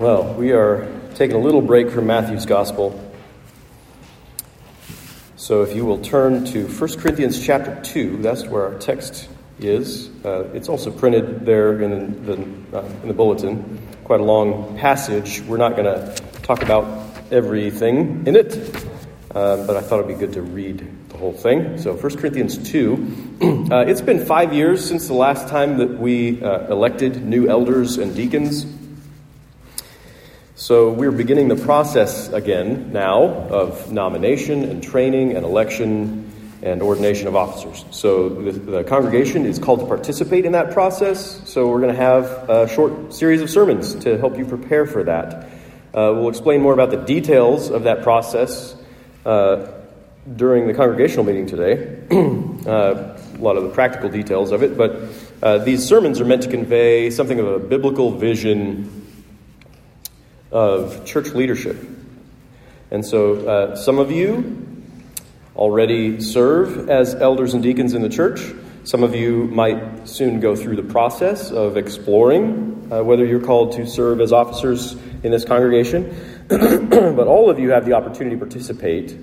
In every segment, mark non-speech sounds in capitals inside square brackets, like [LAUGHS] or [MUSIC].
Well, we are taking a little break from Matthew's Gospel. So if you will turn to 1 Corinthians chapter 2, that's where our text is. Uh, it's also printed there in the, uh, in the bulletin. Quite a long passage. We're not going to talk about everything in it, uh, but I thought it'd be good to read the whole thing. So 1 Corinthians 2. [CLEARS THROAT] Uh, it's been five years since the last time that we uh, elected new elders and deacons so we're beginning the process again now of nomination and training and election and ordination of officers. So the, the congregation is called to participate in that process. So we're going to have a short series of sermons to help you prepare for that. Uh, we'll explain more about the details of that process uh, during the congregational meeting today. [CLEARS THROAT] uh, a lot of the practical details of it, but uh, these sermons are meant to convey something of a biblical vision of church leadership. And so uh, some of you already serve as elders and deacons in the church. Some of you might soon go through the process of exploring uh, whether you're called to serve as officers in this congregation. [CLEARS THROAT] but all of you have the opportunity to participate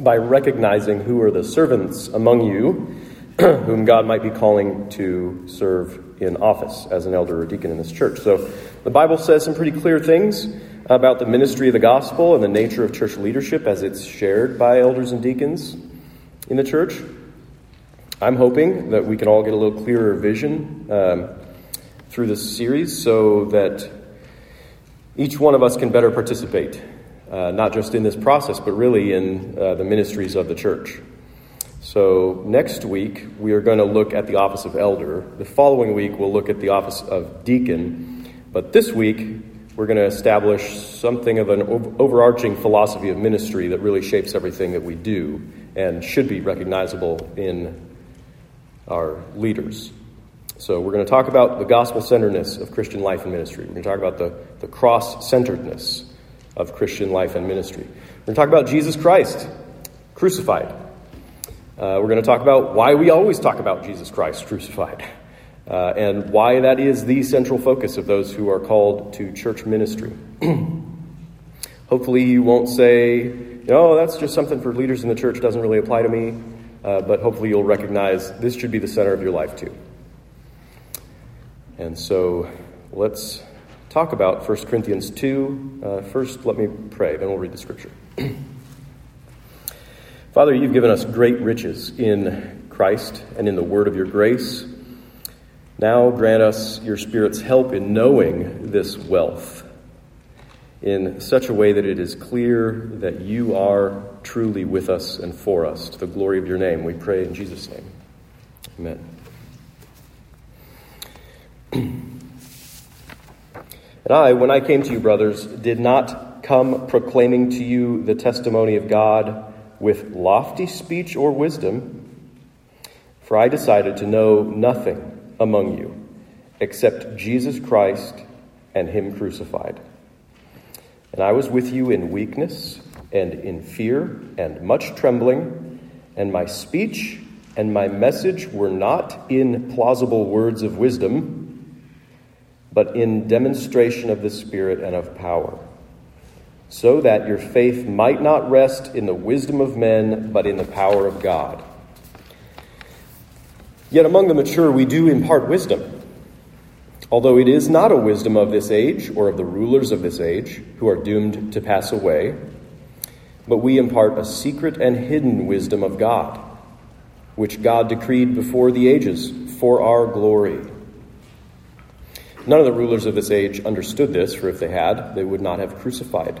by recognizing who are the servants among you [CLEARS THROAT] whom God might be calling to serve in office as an elder or deacon in this church. So the Bible says some pretty clear things about the ministry of the gospel and the nature of church leadership as it's shared by elders and deacons in the church. I'm hoping that we can all get a little clearer vision um, through this series so that each one of us can better participate, uh, not just in this process, but really in uh, the ministries of the church. So, next week, we are going to look at the office of elder. The following week, we'll look at the office of deacon. But this week, we're going to establish something of an overarching philosophy of ministry that really shapes everything that we do and should be recognizable in our leaders. So, we're going to talk about the gospel centeredness of Christian life and ministry. We're going to talk about the, the cross centeredness of Christian life and ministry. We're going to talk about Jesus Christ crucified. Uh, we're going to talk about why we always talk about Jesus Christ crucified [LAUGHS] uh, and why that is the central focus of those who are called to church ministry. [CLEARS THROAT] hopefully, you won't say, "Oh, that's just something for leaders in the church, doesn't really apply to me, uh, but hopefully, you'll recognize this should be the center of your life too. And so, let's talk about 1 Corinthians 2. Uh, first, let me pray, then we'll read the scripture. [CLEARS THROAT] Father, you've given us great riches in Christ and in the word of your grace. Now grant us your Spirit's help in knowing this wealth in such a way that it is clear that you are truly with us and for us. To the glory of your name, we pray in Jesus' name. Amen. [CLEARS THROAT] and I, when I came to you, brothers, did not come proclaiming to you the testimony of God with lofty speech or wisdom, for I decided to know nothing among you except Jesus Christ and Him crucified. And I was with you in weakness and in fear and much trembling, and my speech and my message were not in plausible words of wisdom, but in demonstration of the Spirit and of power, so that your faith might not rest in the wisdom of men, but in the power of God. Yet among the mature we do impart wisdom, although it is not a wisdom of this age or of the rulers of this age who are doomed to pass away, but we impart a secret and hidden wisdom of God, which God decreed before the ages for our glory. None of the rulers of this age understood this, for if they had, they would not have crucified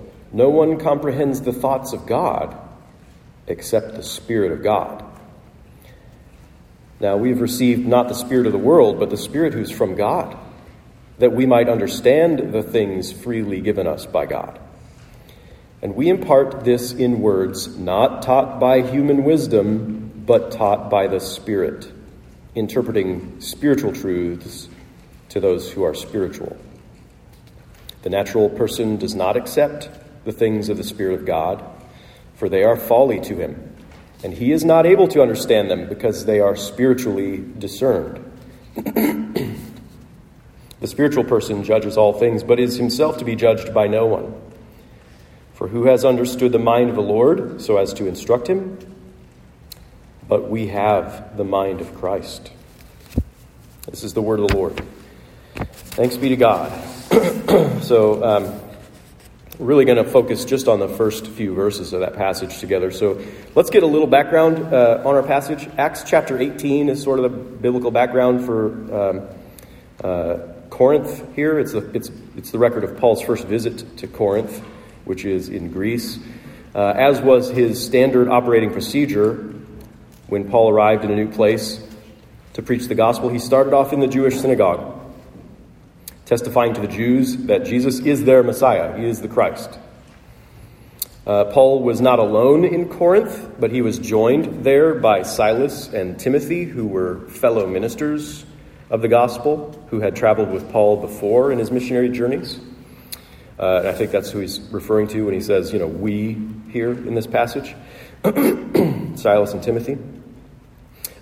no one comprehends the thoughts of God except the Spirit of God. Now, we've received not the Spirit of the world, but the Spirit who's from God, that we might understand the things freely given us by God. And we impart this in words not taught by human wisdom, but taught by the Spirit, interpreting spiritual truths to those who are spiritual. The natural person does not accept the things of the Spirit of God, for they are folly to him, and he is not able to understand them because they are spiritually discerned. [CLEARS THROAT] the spiritual person judges all things, but is himself to be judged by no one. For who has understood the mind of the Lord so as to instruct him? But we have the mind of Christ. This is the word of the Lord. Thanks be to God. [CLEARS THROAT] so, um, we're really going to focus just on the first few verses of that passage together. So, let's get a little background uh, on our passage. Acts chapter 18 is sort of the biblical background for um, uh, Corinth here. It's the, it's, it's the record of Paul's first visit to Corinth, which is in Greece. Uh, as was his standard operating procedure when Paul arrived in a new place to preach the gospel, he started off in the Jewish synagogue testifying to the Jews that Jesus is their Messiah, he is the Christ. Uh, Paul was not alone in Corinth, but he was joined there by Silas and Timothy, who were fellow ministers of the gospel, who had traveled with Paul before in his missionary journeys. Uh, and I think that's who he's referring to when he says, you know, we here in this passage [CLEARS THROAT] Silas and Timothy.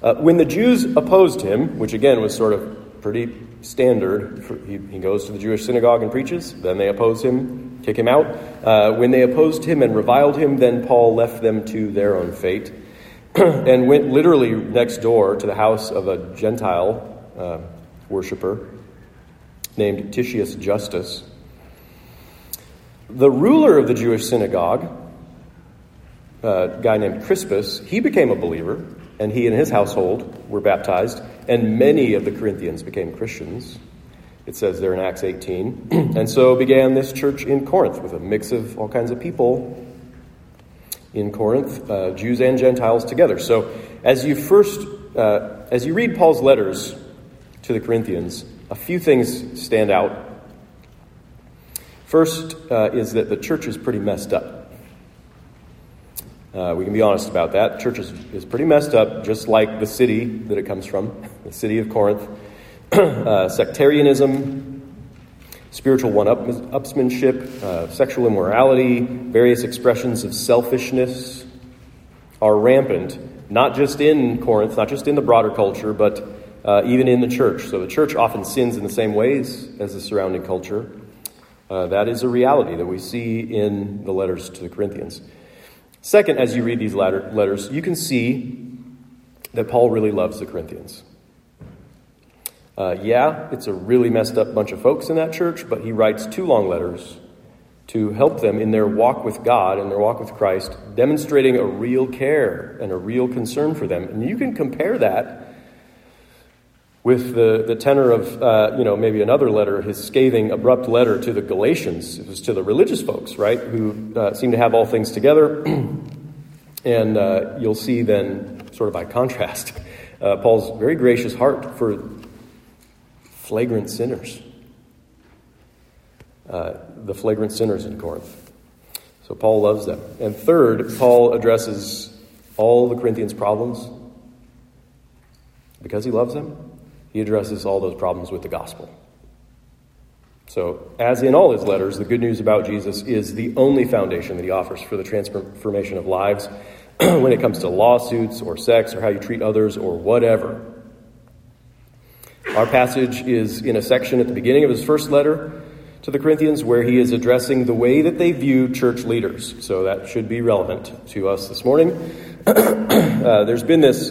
Uh, when the Jews opposed him, which again was sort of pretty standard. He, he, goes to the Jewish synagogue and preaches. Then they oppose him, kick him out. Uh, when they opposed him and reviled him, then Paul left them to their own fate [CLEARS THROAT] and went literally next door to the house of a Gentile uh, worshiper named Titius Justus. The ruler of the Jewish synagogue, a guy named Crispus, he became a believer and he and his household were baptized, and many of the Corinthians became Christians. It says there in Acts 18. [CLEARS THROAT] and so began this church in Corinth with a mix of all kinds of people in Corinth, uh, Jews and Gentiles together. So as you first, uh, as you read Paul's letters to the Corinthians, a few things stand out. First uh, is that the church is pretty messed up. Uh, we can be honest about that. The church is, is pretty messed up, just like the city that it comes from, [LAUGHS] the city of Corinth. [CLEARS THROAT] uh, sectarianism, spiritual one upsmanship, uh, sexual immorality, various expressions of selfishness are rampant, not just in Corinth, not just in the broader culture, but uh, even in the church. So the church often sins in the same ways as the surrounding culture. Uh, that is a reality that we see in the letters to the Corinthians. Second, as you read these letters, you can see that Paul really loves the Corinthians. Uh, yeah, it's a really messed up bunch of folks in that church, but he writes two long letters to help them in their walk with God and their walk with Christ, demonstrating a real care and a real concern for them. And you can compare that with the, the tenor of, uh, you know, maybe another letter, his scathing, abrupt letter to the Galatians. It was to the religious folks, right, who uh, seem to have all things together. [CLEARS THROAT] and uh, you'll see then, sort of by contrast, [LAUGHS] uh, Paul's very gracious heart for flagrant sinners. Uh, the flagrant sinners in Corinth. So Paul loves them. And third, Paul addresses all the Corinthians' problems because he loves them he addresses all those problems with the gospel. So, as in all his letters, the good news about Jesus is the only foundation that he offers for the transformation of lives [CLEARS THROAT] when it comes to lawsuits or sex or how you treat others or whatever. Our passage is in a section at the beginning of his first letter to the Corinthians where he is addressing the way that they view church leaders. So that should be relevant to us this morning. [CLEARS THROAT] uh, there's been this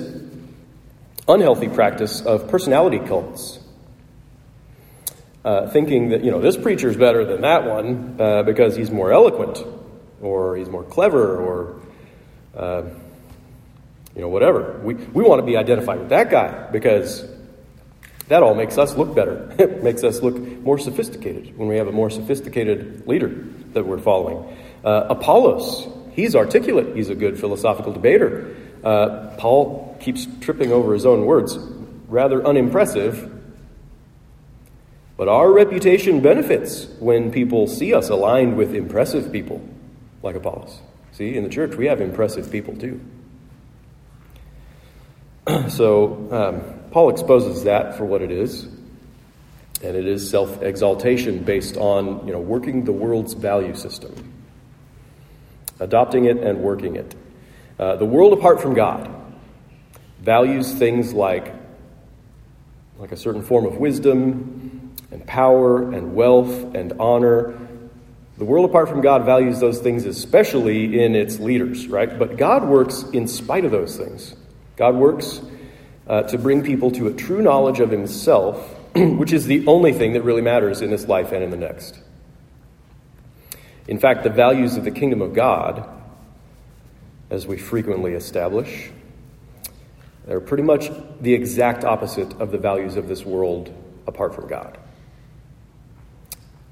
unhealthy practice of personality cults. Uh, thinking that, you know, this preacher's better than that one uh, because he's more eloquent or he's more clever or, uh, you know, whatever. We, we want to be identified with that guy because that all makes us look better. it [LAUGHS] makes us look more sophisticated when we have a more sophisticated leader that we're following. Uh, Apollos, he's articulate, he's a good philosophical debater. Uh, Paul keeps tripping over his own words, rather unimpressive. But our reputation benefits when people see us aligned with impressive people like Apollos. See, in the church, we have impressive people too. [CLEARS THROAT] so, um, Paul exposes that for what it is. And it is self exaltation based on you know, working the world's value system, adopting it and working it. Uh, the world apart from God values things like, like a certain form of wisdom and power and wealth and honor. The world apart from God values those things, especially in its leaders, right? But God works in spite of those things. God works uh, to bring people to a true knowledge of Himself, [CLEARS THROAT] which is the only thing that really matters in this life and in the next. In fact, the values of the kingdom of God, as we frequently establish, they're pretty much the exact opposite of the values of this world apart from God.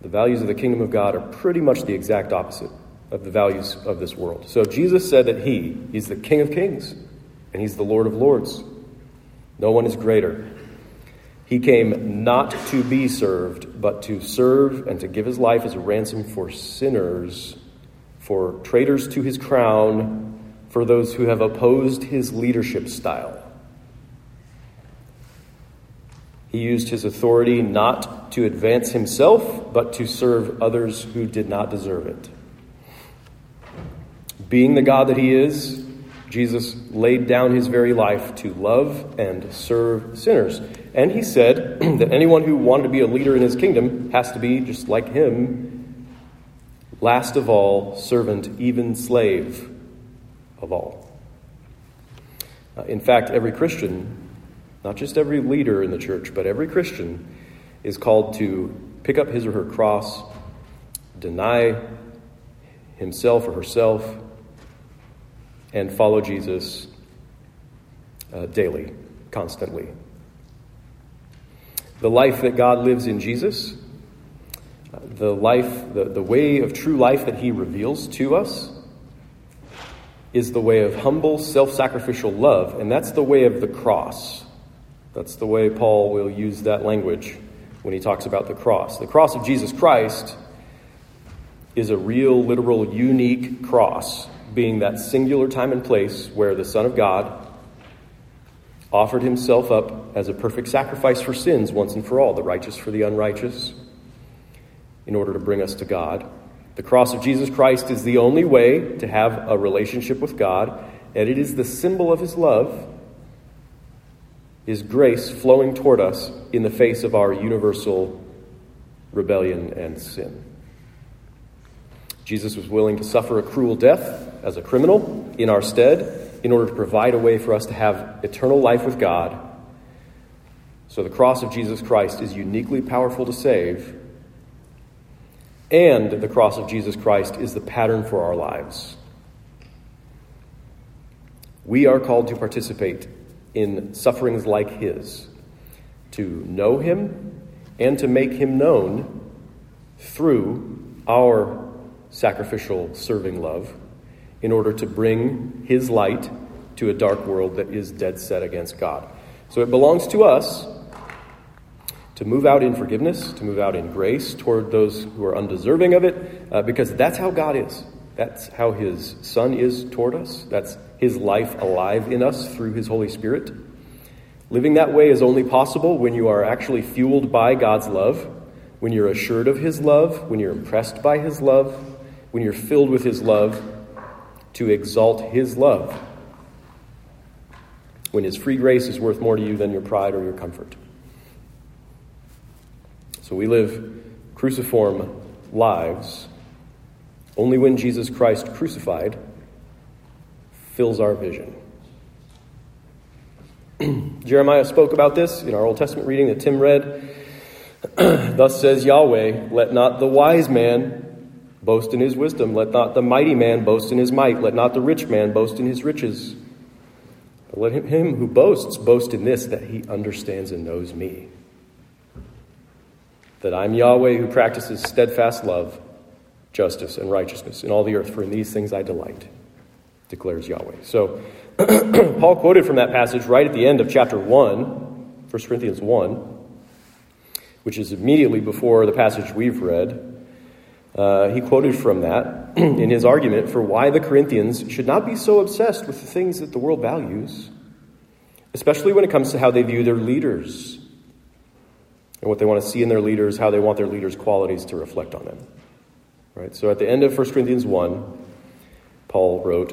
The values of the kingdom of God are pretty much the exact opposite of the values of this world. So Jesus said that He, He's the King of kings, and He's the Lord of lords. No one is greater. He came not to be served, but to serve and to give his life as a ransom for sinners, for traitors to his crown, for those who have opposed his leadership style. He used his authority not to advance himself, but to serve others who did not deserve it. Being the God that he is, Jesus laid down his very life to love and serve sinners. And he said [CLEARS THROAT] that anyone who wanted to be a leader in his kingdom has to be, just like him, last of all, servant, even slave of all. Uh, in fact, every Christian, not just every leader in the church, but every Christian is called to pick up his or her cross, deny himself or herself, and follow Jesus uh, daily, constantly. The life that God lives in Jesus, the life, the, the way of true life that He reveals to us, is the way of humble, self sacrificial love, and that's the way of the cross. That's the way Paul will use that language when he talks about the cross. The cross of Jesus Christ is a real, literal, unique cross being that singular time and place where the Son of God offered himself up as a perfect sacrifice for sins once and for all, the righteous for the unrighteous, in order to bring us to God. The cross of Jesus Christ is the only way to have a relationship with God, and it is the symbol of his love, his grace flowing toward us in the face of our universal rebellion and sin. Jesus was willing to suffer a cruel death as a criminal in our stead in order to provide a way for us to have eternal life with God. So the cross of Jesus Christ is uniquely powerful to save. And the cross of Jesus Christ is the pattern for our lives. We are called to participate in sufferings like his, to know him and to make him known through our sacrificial serving love in order to bring his light to a dark world that is dead set against God. So it belongs to us to move out in forgiveness, to move out in grace toward those who are undeserving of it, uh, because that's how God is. That's how his Son is toward us. That's his life alive in us through his Holy Spirit. Living that way is only possible when you are actually fueled by God's love, when you're assured of his love, when you're impressed by his love, when you're filled with his love, to exalt his love when his free grace is worth more to you than your pride or your comfort. So we live cruciform lives only when Jesus Christ crucified fills our vision. [CLEARS THROAT] Jeremiah spoke about this in our Old Testament reading that Tim read. [CLEARS THROAT] Thus says Yahweh, let not the wise man boast in his wisdom. Let not the mighty man boast in his might. Let not the rich man boast in his riches. But let him, who boasts boast in this, that he understands and knows me. That I'm Yahweh who practices steadfast love, justice, and righteousness in all the earth, for in these things I delight, declares Yahweh. So, [CLEARS THROAT] Paul quoted from that passage right at the end of chapter 1, 1 Corinthians 1 which is immediately before the passage we've read. Uh, he quoted from that [CLEARS THROAT] in his argument for why the Corinthians should not be so obsessed with the things that the world values, especially when it comes to how they view their leaders and what they want to see in their leaders, how they want their leaders' qualities to reflect on them. Right? So at the end of 1 Corinthians 1, Paul wrote,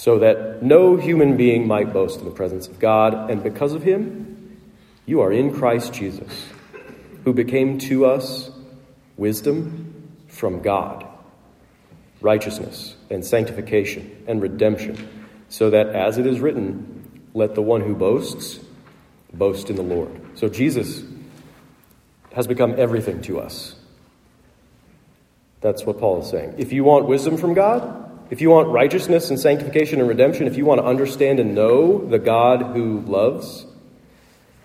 so that no human being might boast in the presence of God. And because of him, you are in Christ Jesus, who became to us wisdom from God, righteousness and sanctification and redemption, so that as it is written, let the one who boasts boast in the Lord. So Jesus has become everything to us. That's what Paul is saying. If you want wisdom from God, if you want righteousness and sanctification and redemption, if you want to understand and know the God who loves,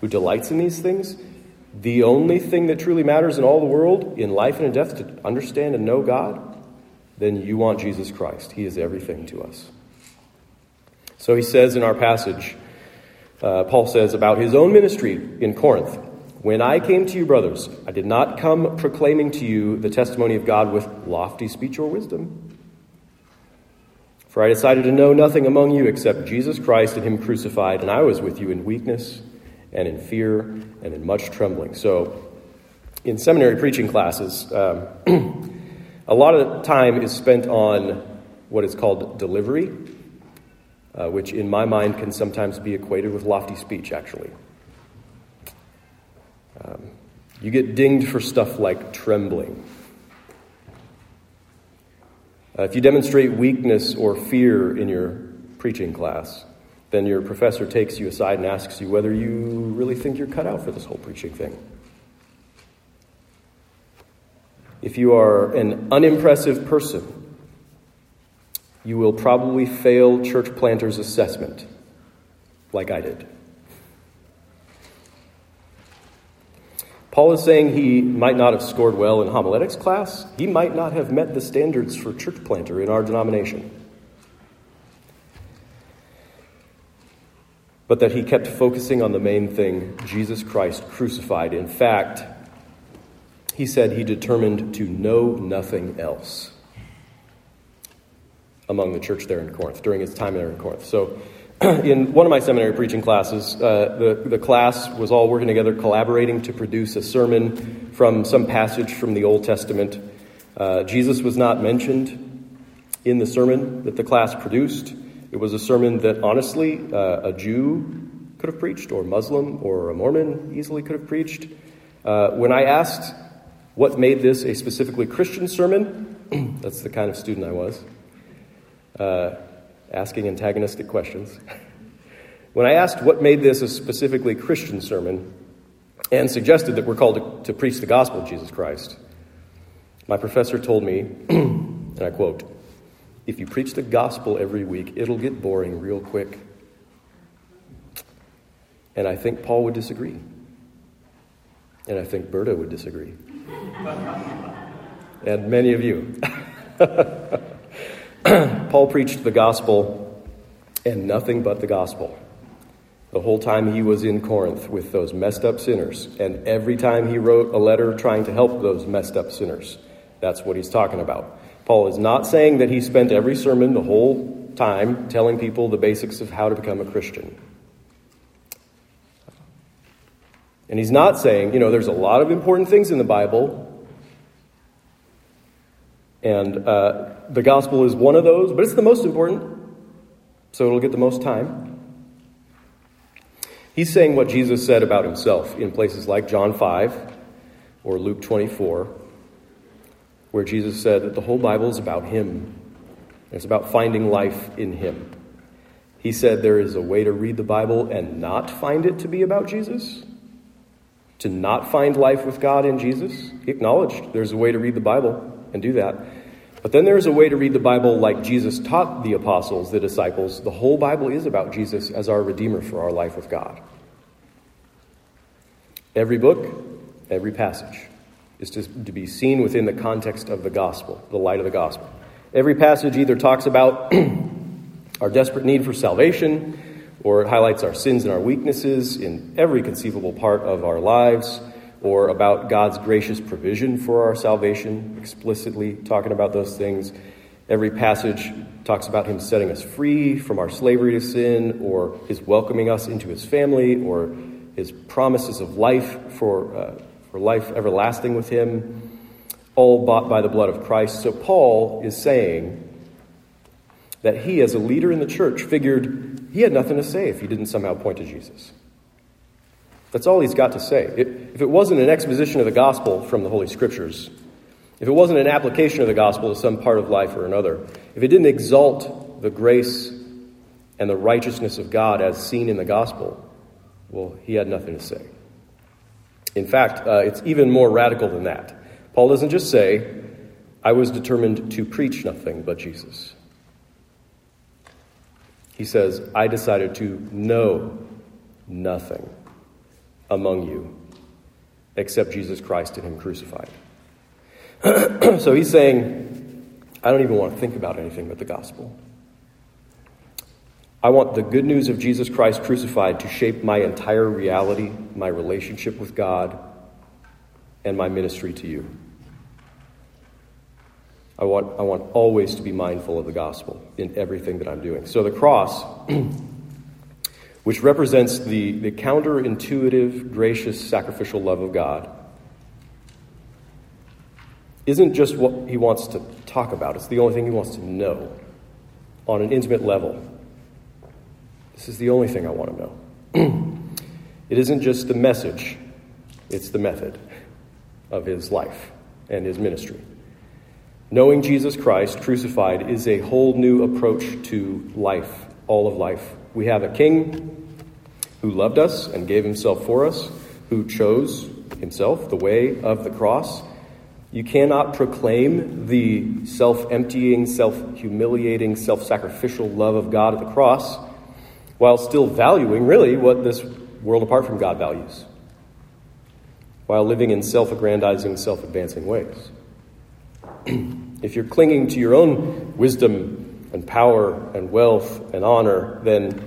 who delights in these things, the only thing that truly matters in all the world, in life and in death, to understand and know God, then you want Jesus Christ. He is everything to us. So he says in our passage, uh, Paul says about his own ministry in Corinth When I came to you, brothers, I did not come proclaiming to you the testimony of God with lofty speech or wisdom for I decided to know nothing among you except Jesus Christ and Him crucified, and I was with you in weakness and in fear and in much trembling. So, in seminary preaching classes, um, [CLEARS THROAT] a lot of time is spent on what is called delivery, uh, which in my mind can sometimes be equated with lofty speech, actually. Um, you get dinged for stuff like trembling uh, if you demonstrate weakness or fear in your preaching class, then your professor takes you aside and asks you whether you really think you're cut out for this whole preaching thing. If you are an unimpressive person, you will probably fail church planters' assessment, like I did. Paul is saying he might not have scored well in homiletics class. He might not have met the standards for church planter in our denomination. But that he kept focusing on the main thing Jesus Christ crucified. In fact, he said he determined to know nothing else among the church there in Corinth during his time there in Corinth. So [CLEARS THROAT] in one of my seminary preaching classes, uh, the, the class was all working together, collaborating to produce a sermon from some passage from the Old Testament. Uh, Jesus was not mentioned in the sermon that the class produced. It was a sermon that, honestly, uh, a Jew could have preached, or a Muslim, or a Mormon easily could have preached. Uh, when I asked what made this a specifically Christian sermon, [CLEARS THROAT] that's the kind of student I was uh, asking antagonistic questions. when I asked what made this a specifically Christian sermon and suggested that we're called to, to preach the gospel of Jesus Christ, my professor told me, [CLEARS THROAT] and I quote, if you preach the gospel every week, it'll get boring real quick. And I think Paul would disagree. And I think Berta would disagree. [LAUGHS] and many of you. [LAUGHS] [CLEARS THROAT] Paul preached the gospel and nothing but the gospel. The whole time he was in Corinth with those messed up sinners, and every time he wrote a letter trying to help those messed up sinners. That's what he's talking about. Paul is not saying that he spent every sermon the whole time telling people the basics of how to become a Christian. And he's not saying, you know, there's a lot of important things in the Bible, and uh, the gospel is one of those, but it's the most important, so it'll get the most time. He's saying what Jesus said about himself in places like John 5 or Luke 24, where Jesus said that the whole Bible is about him. It's about finding life in him. He said there is a way to read the Bible and not find it to be about Jesus. to not find life with God in Jesus. He acknowledged there's a way to read the Bible and do that. But then there's a way to read the Bible like Jesus taught the apostles, the disciples. The whole Bible is about Jesus as our Redeemer for our life with God. Every book, every passage is to, to be seen within the context of the gospel, the light of the gospel. Every passage either talks about [CLEARS THROAT] our desperate need for salvation, or it highlights our sins and our weaknesses in every conceivable part of our lives, or about God's gracious provision for our salvation, explicitly talking about those things. Every passage talks about Him setting us free from our slavery to sin, or His welcoming us into His family, or His promises of life for, uh, for life everlasting with Him, all bought by the blood of Christ. So Paul is saying that he, as a leader in the church, figured he had nothing to say if he didn't somehow point to Jesus. That's all he's got to say. If it wasn't an exposition of the gospel from the Holy Scriptures, if it wasn't an application of the gospel to some part of life or another, if it didn't exalt the grace and the righteousness of God as seen in the gospel, well, he had nothing to say. In fact, uh, it's even more radical than that. Paul doesn't just say, I was determined to preach nothing but Jesus. He says, I decided to know nothing among you except Jesus Christ and Him crucified. [CLEARS THROAT] so he's saying, I don't even want to think about anything but the gospel. I want the good news of Jesus Christ crucified to shape my entire reality, my relationship with God, and my ministry to you. I want, I want always to be mindful of the gospel in everything that I'm doing. So the cross, [CLEARS THROAT] which represents the, the counterintuitive, gracious, sacrificial love of God, isn't just what he wants to talk about, it's the only thing he wants to know on an intimate level. This is the only thing I want to know. [CLEARS THROAT] it isn't just the message, it's the method of his life and his ministry. Knowing Jesus Christ crucified is a whole new approach to life, all of life. We have a king who loved us and gave himself for us, who chose himself, the way of the cross. You cannot proclaim the self emptying, self humiliating, self sacrificial love of God at the cross while still valuing, really, what this world apart from God values, while living in self aggrandizing, self advancing ways. [CLEARS THROAT] if you're clinging to your own wisdom and power and wealth and honor, then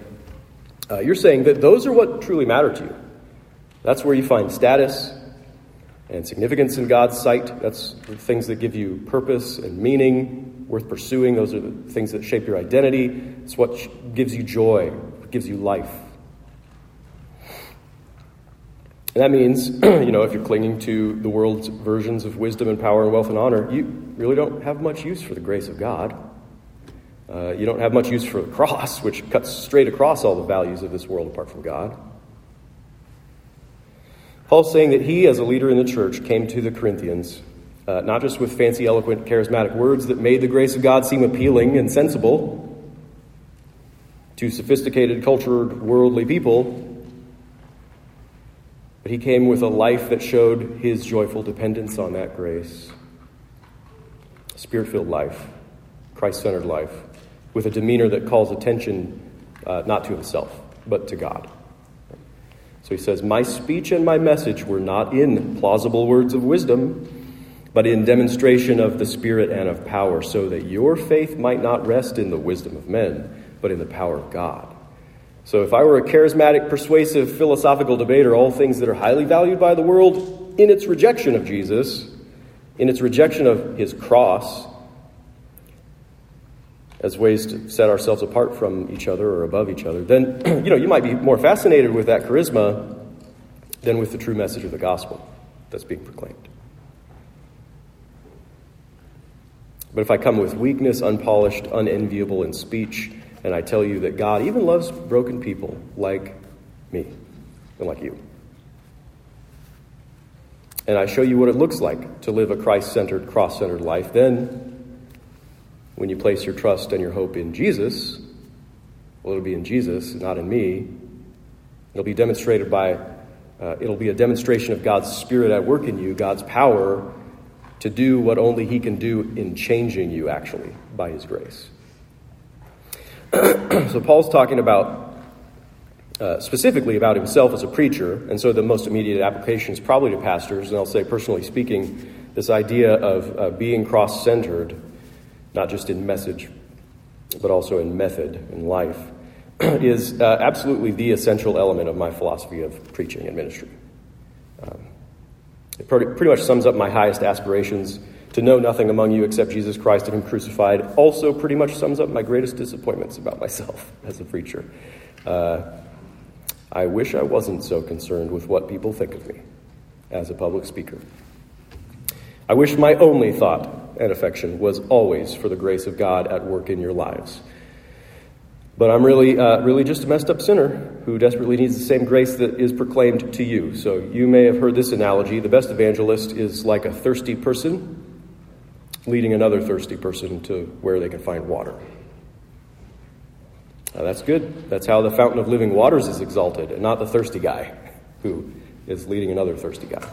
uh, you're saying that those are what truly matter to you. That's where you find status and significance in God's sight. That's the things that give you purpose and meaning worth pursuing. Those are the things that shape your identity. It's what gives you joy, gives you life. And that means, [CLEARS THROAT] you know, if you're clinging to the world's versions of wisdom and power and wealth and honor, you really don't have much use for the grace of God. Uh, you don't have much use for the cross, [LAUGHS] which cuts straight across all the values of this world apart from God. Paul's saying that he, as a leader in the church, came to the Corinthians uh, not just with fancy, eloquent, charismatic words that made the grace of God seem appealing and sensible to sophisticated, cultured, worldly people, but he came with a life that showed his joyful dependence on that grace. Spirit filled life, Christ centered life, with a demeanor that calls attention uh, not to himself, but to God. So he says, My speech and my message were not in plausible words of wisdom, but in demonstration of the Spirit and of power, so that your faith might not rest in the wisdom of men, but in the power of God. So, if I were a charismatic, persuasive, philosophical debater, all things that are highly valued by the world in its rejection of Jesus, in its rejection of his cross, as ways to set ourselves apart from each other or above each other, then [CLEARS THROAT] you know you might be more fascinated with that charisma than with the true message of the gospel that's being proclaimed. But if I come with weakness, unpolished, unenviable in speech, and I tell you that God even loves broken people like me and like you. And I show you what it looks like to live a Christ centered, cross centered life. Then, when you place your trust and your hope in Jesus, well, it'll be in Jesus, not in me. It'll be demonstrated by Uh, it'll be a demonstration of God's Spirit at work in you, God's power to do what only He can do in changing you, actually, by His grace. [CLEARS THROAT] so, Paul's talking about uh, specifically about himself as a preacher, and so the most immediate application is probably to pastors, and I'll say, personally speaking, this idea of uh, being cross centered, not just in message, but also in method in life, [CLEARS THROAT] is uh, absolutely the essential element of my philosophy of preaching and ministry. Um, it pretty, much sums up my highest aspirations to know nothing among you except Jesus Christ and Him crucified. Also, pretty much sums up my greatest disappointments about [LAUGHS] myself as a preacher. Uh, I wish I wasn't so concerned with what people think of me as a public speaker. I wish my only thought and affection was always for the grace of God at work in your lives. But I'm really, uh, really just a messed up sinner who desperately needs the same grace that is proclaimed to you. So you may have heard this analogy. The best evangelist is like a thirsty person leading another thirsty person to where they can find water. Now, that's good. That's how the fountain of living waters is exalted, and not the thirsty guy who is leading another thirsty guy.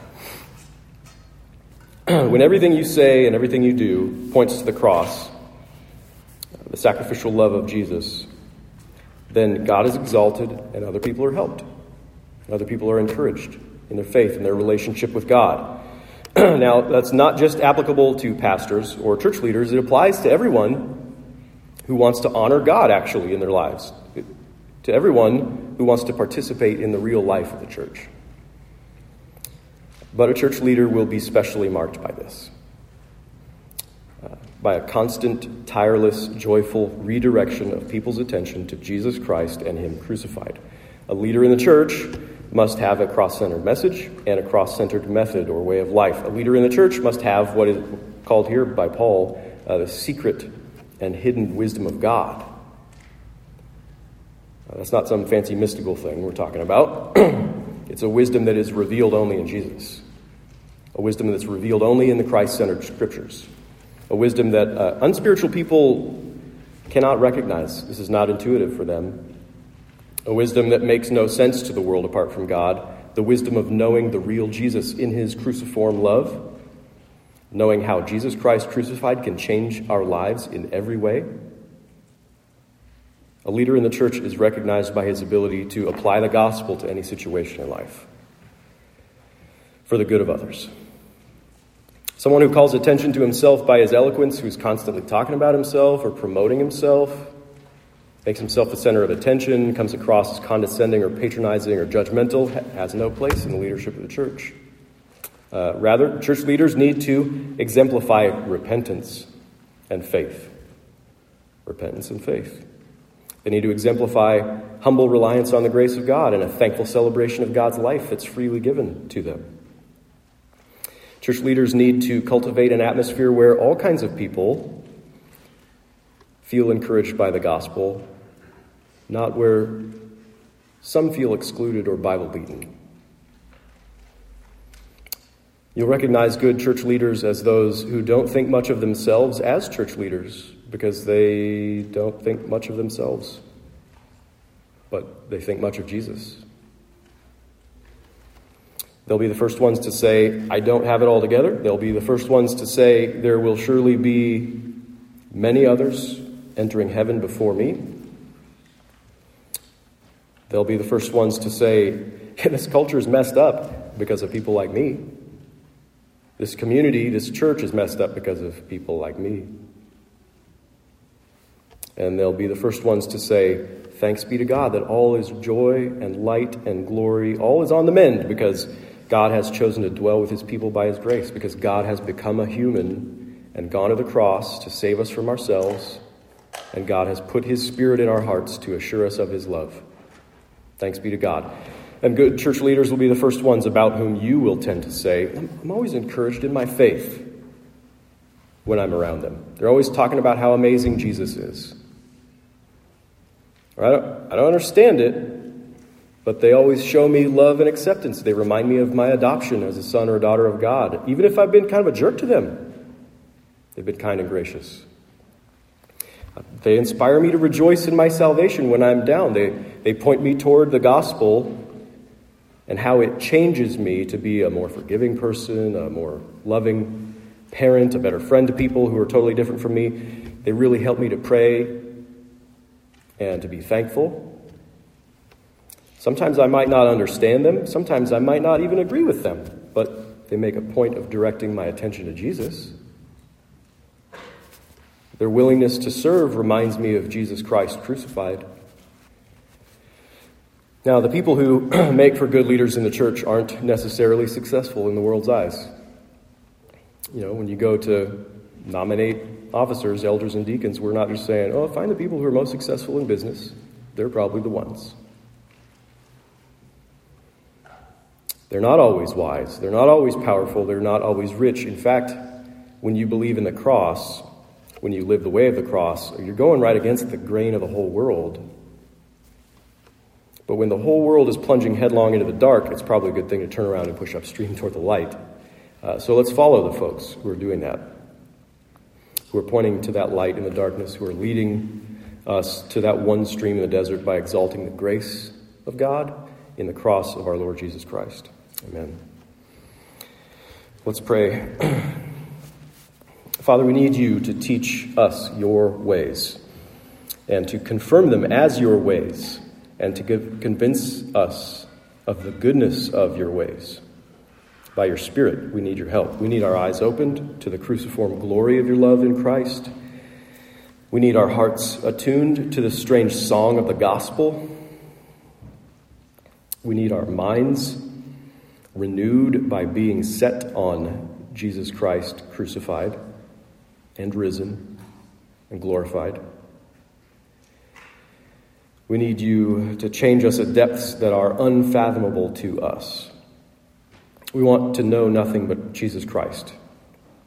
[CLEARS THROAT] when everything you say and everything you do points to the cross, the sacrificial love of Jesus, then God is exalted and other people are helped. Other people are encouraged in their faith and their relationship with God. [CLEARS THROAT] now, that's not just applicable to pastors or church leaders, it applies to everyone who wants to honor God actually in their lives, to everyone who wants to participate in the real life of the church. But a church leader will be specially marked by this uh, by a constant, tireless, joyful redirection of people's attention to Jesus Christ and Him crucified. A leader in the church must have a cross centered message and a cross centered method or way of life. A leader in the church must have what is called here by Paul uh, the secret and hidden wisdom of God. Uh, that's not some fancy mystical thing we're talking about. [CLEARS THROAT] it's a wisdom that is revealed only in Jesus, a wisdom that's revealed only in the Christ centered scriptures, a wisdom that uh, unspiritual people cannot recognize. This is not intuitive for them. A wisdom that makes no sense to the world apart from God, the wisdom of knowing the real Jesus in his cruciform love knowing how Jesus Christ crucified can change our lives in every way. A leader in the church is recognized by his ability to apply the gospel to any situation in life for the good of others. Someone who calls attention to himself by his eloquence, who's constantly talking about himself or promoting himself, makes himself the center of attention, comes across as condescending or patronizing or judgmental, has no place in the leadership of the church. Uh, rather, church leaders need to exemplify repentance and faith. Repentance and faith. They need to exemplify humble reliance on the grace of God and a thankful celebration of God's life that's freely given to them. Church leaders need to cultivate an atmosphere where all kinds of people feel encouraged by the gospel, not where some feel excluded or Bible beaten. You'll recognize good church leaders as those who don't think much of themselves as church leaders because they don't think much of themselves, but they think much of Jesus. They'll be the first ones to say, I don't have it all together. They'll be the first ones to say, There will surely be many others entering heaven before me. They'll be the first ones to say, This culture is messed up because of people like me. This community, this church is messed up because of people like me. And they'll be the first ones to say, Thanks be to God that all is joy and light and glory, all is on the mend because God has chosen to dwell with his people by his grace, because God has become a human and gone to the cross to save us from ourselves, and God has put his spirit in our hearts to assure us of his love. Thanks be to God. And good church leaders will be the first ones about whom you will tend to say, I'm always encouraged in my faith when I'm around them. They're always talking about how amazing Jesus is. I don't, I don't understand it, but they always show me love and acceptance. They remind me of my adoption as a son or a daughter of God. Even if I've been kind of a jerk to them, they've been kind and gracious. They inspire me to rejoice in my salvation when I'm down. They, they point me toward the gospel and how it changes me to be a more forgiving person, a more loving parent, a better friend to people who are totally different from me. They really help me to pray and to be thankful. Sometimes I might not understand them, sometimes I might not even agree with them, but they make a point of directing my attention to Jesus. Their willingness to serve reminds me of Jesus Christ crucified. Now, the people who [CLEARS THROAT] make for good leaders in the church aren't necessarily successful in the world's eyes. You know, when you go to nominate officers, elders, and deacons, we're not just saying, oh, find the people who are most successful in business. They're probably the ones. They're not always wise. They're not always powerful. They're not always rich. In fact, when you believe in the cross, when you live the way of the cross, you're going right against the grain of the whole world. But when the whole world is plunging headlong into the dark, it's probably a good thing to turn around and push upstream toward the light. Uh, so let's follow the folks who are doing that, who are pointing to that light in the darkness, who are leading us to that one stream in the desert by exalting the grace of God in the cross of our Lord Jesus Christ. Amen. Let's pray. [CLEARS THROAT] Father, we need you to teach us your ways and to confirm them as your ways and to give, convince us of the goodness of your ways. By your Spirit, we need your help. We need our eyes opened to the cruciform glory of your love in Christ. We need our hearts attuned to the strange song of the gospel. We need our minds renewed by being set on Jesus Christ crucified and risen and glorified. We need you to change us at depths that are unfathomable to us. We want to know nothing but Jesus Christ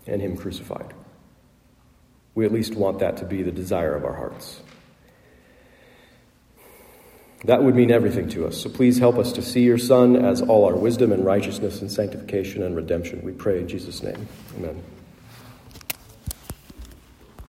and Him crucified. We at least want that to be the desire of our hearts. That would mean everything to us. So please help us to see your Son as all our wisdom and righteousness and sanctification and redemption. We pray in Jesus' name. Amen.